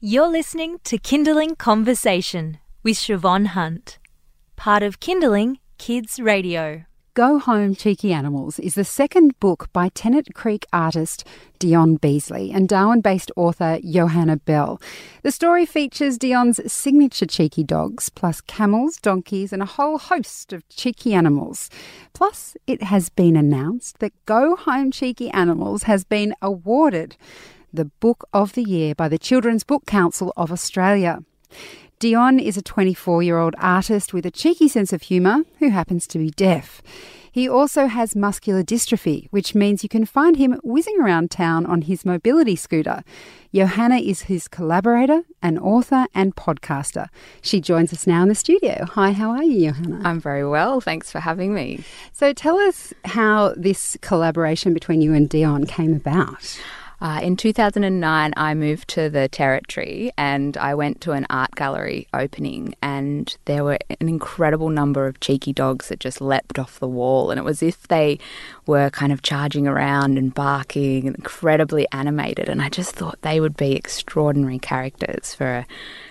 You're listening to Kinderling Conversation with Siobhan Hunt, part of Kinderling Kids Radio. Go Home Cheeky Animals is the second book by Tennant Creek artist Dion Beasley and Darwin based author Johanna Bell. The story features Dion's signature cheeky dogs, plus camels, donkeys, and a whole host of cheeky animals. Plus, it has been announced that Go Home Cheeky Animals has been awarded the Book of the Year by the Children's Book Council of Australia. Dion is a 24 year old artist with a cheeky sense of humour who happens to be deaf. He also has muscular dystrophy, which means you can find him whizzing around town on his mobility scooter. Johanna is his collaborator, an author, and podcaster. She joins us now in the studio. Hi, how are you, Johanna? I'm very well. Thanks for having me. So tell us how this collaboration between you and Dion came about. Uh, in 2009, I moved to the Territory and I went to an art gallery opening, and there were an incredible number of cheeky dogs that just leapt off the wall. And it was as if they were kind of charging around and barking and incredibly animated. And I just thought they would be extraordinary characters for a,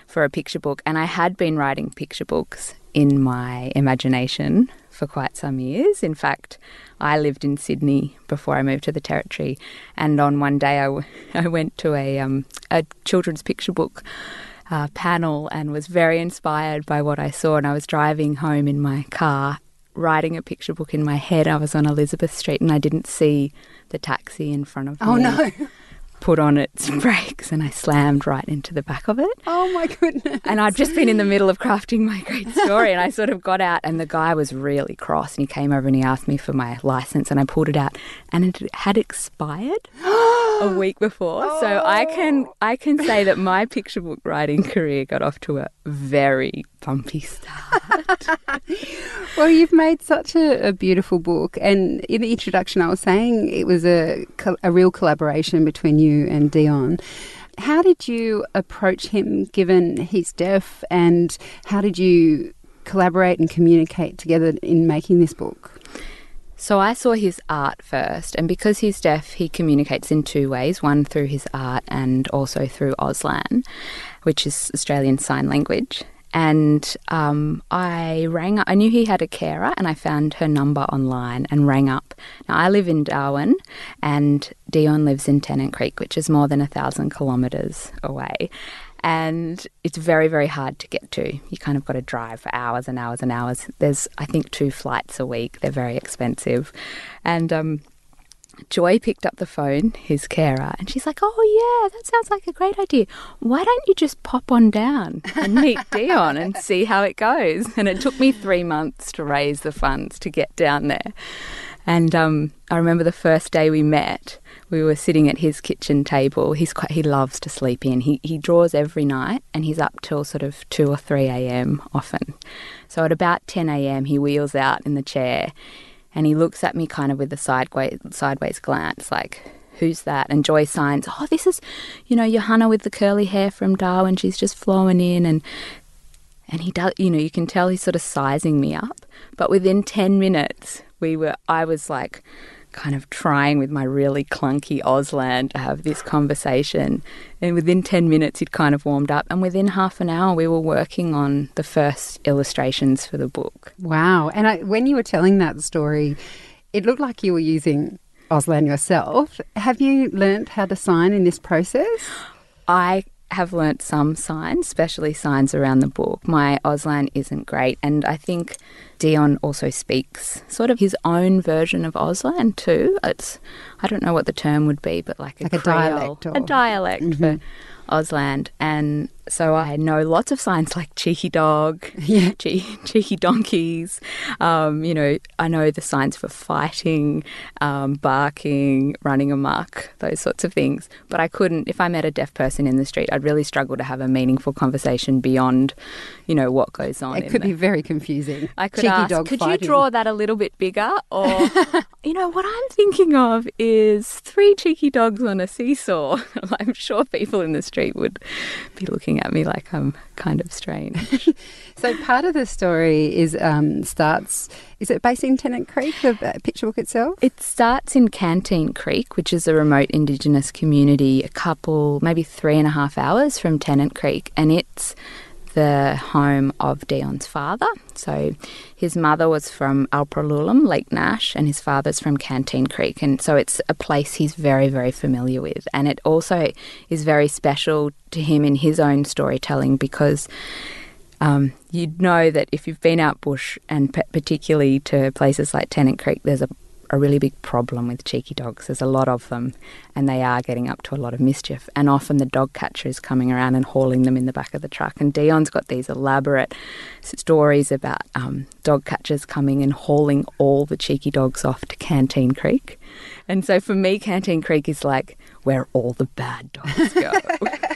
for a picture book. And I had been writing picture books in my imagination for quite some years. In fact, I lived in Sydney before I moved to the Territory, and on one day I, w- I went to a, um, a children's picture book uh, panel and was very inspired by what I saw. And I was driving home in my car, writing a picture book in my head. I was on Elizabeth Street and I didn't see the taxi in front of Oh, me. no. Put on its brakes and I slammed right into the back of it. Oh, my goodness. And I'd just been in the middle of crafting my great story, and I sort of got out, and the guy was really cross, and he came over and he asked me for my license, and I pulled it out, and it had expired a week before. So oh. I can I can say that my picture book writing career got off to a very bumpy start. Well, you've made such a, a beautiful book, and in the introduction, I was saying it was a a real collaboration between you and Dion. How did you approach him, given he's deaf, and how did you collaborate and communicate together in making this book? So I saw his art first, and because he's deaf, he communicates in two ways one through his art and also through Auslan, which is Australian Sign Language. And um, I rang I knew he had a carer, and I found her number online and rang up. Now, I live in Darwin, and Dion lives in Tennant Creek, which is more than a thousand kilometres away. And it's very, very hard to get to. You kind of got to drive for hours and hours and hours. There's, I think, two flights a week. They're very expensive. And um, Joy picked up the phone, his carer, and she's like, Oh, yeah, that sounds like a great idea. Why don't you just pop on down and meet Dion and see how it goes? And it took me three months to raise the funds to get down there. And um, I remember the first day we met, we were sitting at his kitchen table. He's quite, he loves to sleep in. He, he draws every night and he's up till sort of 2 or 3 a.m. often. So at about 10 a.m., he wheels out in the chair and he looks at me kind of with a sideways, sideways glance, like, who's that? And Joy signs, oh, this is, you know, Johanna with the curly hair from Darwin. She's just flowing in. And, and he does, you know, you can tell he's sort of sizing me up. But within 10 minutes, we were, I was like, kind of trying with my really clunky Auslan to have this conversation. And within 10 minutes, he'd kind of warmed up. And within half an hour, we were working on the first illustrations for the book. Wow. And I, when you were telling that story, it looked like you were using Auslan yourself. Have you learnt how to sign in this process? I have learnt some signs, especially signs around the book. My Auslan isn't great, and I think Dion also speaks sort of his own version of Auslan too. It's I don't know what the term would be, but like a, Like a dialect or- a dialect mm-hmm. for Auslan, and so I know lots of signs like cheeky dog, Yeah. che- cheeky donkeys. Um, you know, I know the signs for fighting, um, barking, running amok, those sorts of things. But I couldn't, if I met a deaf person in the street, I'd really struggle to have a meaningful conversation beyond, you know, what goes on. It could the- be very confusing. I could Cheeky ask, dog could fighting. you draw that a little bit bigger? Or, know, what I'm thinking of is three cheeky dogs on a seesaw. I'm sure people in the street would be looking at me like I'm kind of strange. so part of the story is um, starts. Is it based in Tennant Creek, the uh, picture book itself? It starts in Canteen Creek, which is a remote Indigenous community, a couple, maybe three and a half hours from Tennant Creek, and it's the home of Dion's father. So his mother was from Alpurrurulam, Lake Nash, and his father's from Canteen Creek. And so it's a place he's very, very familiar with. And it also is very special to him in his own storytelling because um, you'd know that if you've been out bush and particularly to places like Tennant Creek, there's a a really big problem with cheeky dogs. There's a lot of them, and they are getting up to a lot of mischief. And often the dog catcher is coming around and hauling them in the back of the truck. And Dion's got these elaborate stories about um, dog catchers coming and hauling all the cheeky dogs off to Canteen Creek. And so for me, Canteen Creek is like where all the bad dogs go.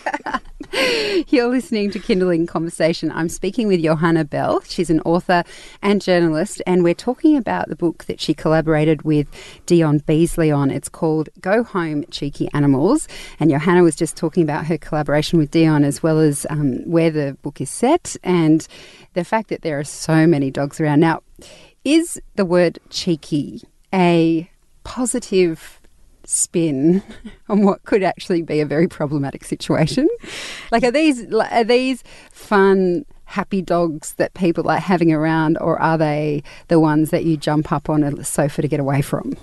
You're listening to Kinderling Conversation. I'm speaking with Johanna Bell. She's an author and journalist, and we're talking about the book that she collaborated with Dion Beasley on. It's called Go Home, Cheeky Animals. And Johanna was just talking about her collaboration with Dion as well as um, where the book is set and the fact that there are so many dogs around. Now, is the word cheeky a positive spin on what could actually be a very problematic situation. like, are these are these fun? Happy dogs that people are having around, or are they the ones that you jump up on a sofa to get away from?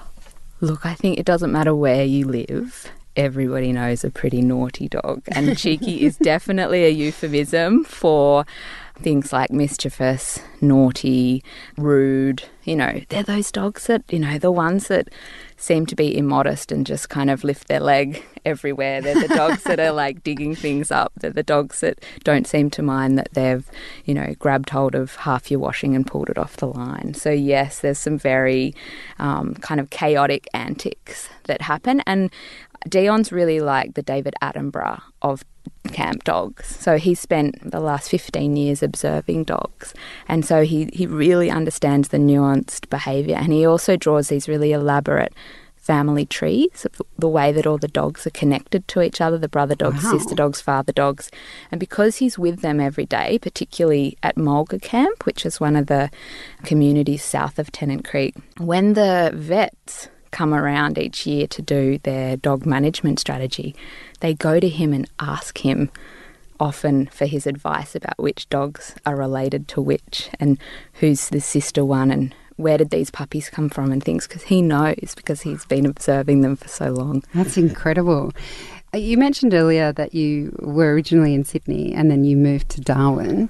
Look, I think it doesn't matter where you live everybody knows a pretty naughty dog. And cheeky is definitely a euphemism for things like mischievous, naughty, rude. You know, they're those dogs that, you know, the ones that seem to be immodest and just kind of lift their leg everywhere. They're the dogs that are like digging things up. They're the dogs that don't seem to mind that they've, you know, grabbed hold of half your washing and pulled it off the line. So, yes, there's some very um, kind of chaotic antics that happen. And Dion's really like the David Attenborough of camp dogs. So he spent the last 15 years observing dogs. And so he, he really understands the nuanced behaviour. And he also draws these really elaborate family trees of the way that all the dogs are connected to each other the brother dogs, wow. sister dogs, father dogs. And because he's with them every day, particularly at Mulga Camp, which is one of the communities south of Tennant Creek, when the vets come around each year to do their dog management strategy, they go to him and ask him often for his advice about which dogs are related to which and who's the sister one and where did these puppies come from and things because he knows because he's been observing them for so long. That's incredible. You mentioned earlier that you were originally in Sydney and then you moved to Darwin.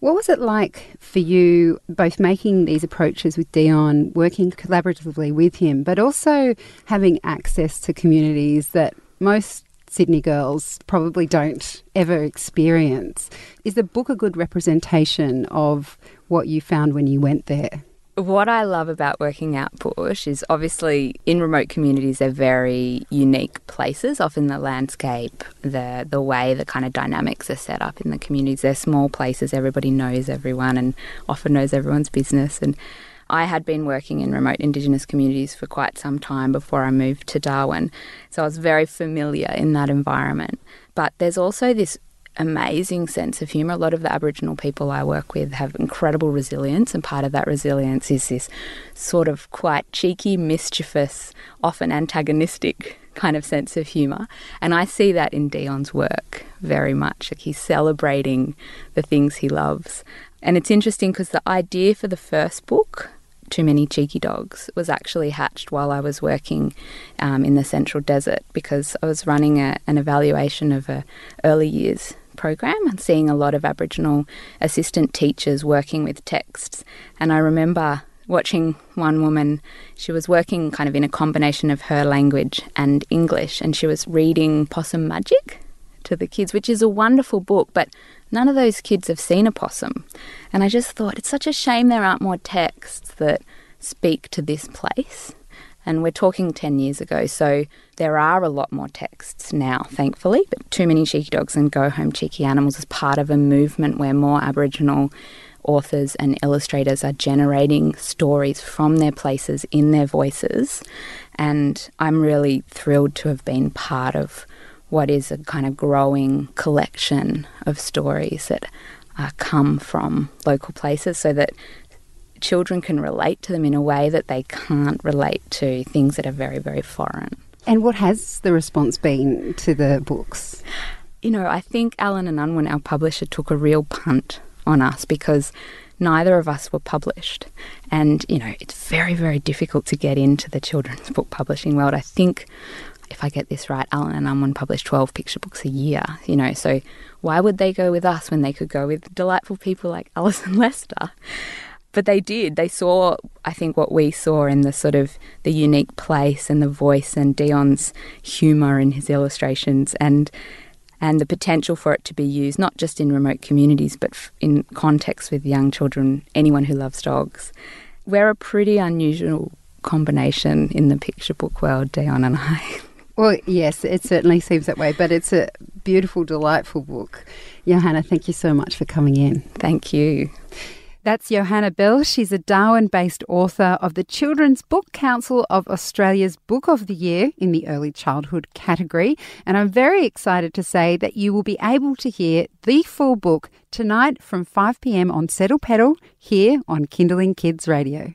What was it like for you, both making these approaches with Dion, working collaboratively with him, but also having access to communities that most Sydney girls probably don't ever experience? Is the book a good representation of what you found when you went there? What I love about working out bush is obviously in remote communities they're very unique places. Often the landscape, the the way the kind of dynamics are set up in the communities. They're small places. Everybody knows everyone and often knows everyone's business. And I had been working in remote Indigenous communities for quite some time before I moved to Darwin, so I was very familiar in that environment. But there's also this amazing sense of humour. A lot of the Aboriginal people I work with have incredible resilience, and part of that resilience is this sort of quite cheeky, mischievous, often antagonistic kind of sense of humour. And I see that in Dion's work very much. Like he's celebrating the things he loves. And it's interesting because the idea for the first book too Many Cheeky Dogs was actually hatched while I was working um, in the Central Desert because I was running a, an evaluation of a early years program and seeing a lot of Aboriginal assistant teachers working with texts. And I remember watching one woman, she was working kind of in a combination of her language and English, and she was reading Possum Magic to the kids, which is a wonderful book, but none of those kids have seen a possum. And I just thought it's such a shame there aren't more texts that speak to this place. And we're talking 10 years ago, so there are a lot more texts now, thankfully. But Too Many Cheeky Dogs and Go Home Cheeky Animals is part of a movement where more Aboriginal authors and illustrators are generating stories from their places in their voices. And I'm really thrilled to have been part of what is a kind of growing collection of stories that uh, come from local places so that children can relate to them in a way that they can't relate to things that are very, very foreign. And what has the response been to the books? You know, I think Allen and Unwin, our publisher, took a real punt on us because neither of us were published. And, you know, it's very, very difficult to get into the children's book publishing world. I think, if I get this right, Allen and Unwin publish 12 picture books a year, you know, so why would they go with us when they could go with delightful people like Alison Lester? but they did. They saw, I think, what we saw in the sort of the unique place and the voice and Dion's humour in his illustrations and and the potential for it to be used not just in remote communities but in context with young children, anyone who loves dogs. We're a pretty unusual combination in the picture book world, Dion and I. Well, yes, it certainly seems that way, but it's a beautiful, delightful book. Johanna, thank you so much for coming in. Thank you. That's Johanna Bell. She's a Darwin based author of the Children's Book Council of Australia's Book of the Year in the Early Childhood category. And I'm very excited to say that you will be able to hear the full book tonight from 5 pm on Settle Petal here on Kinderling Kids Radio.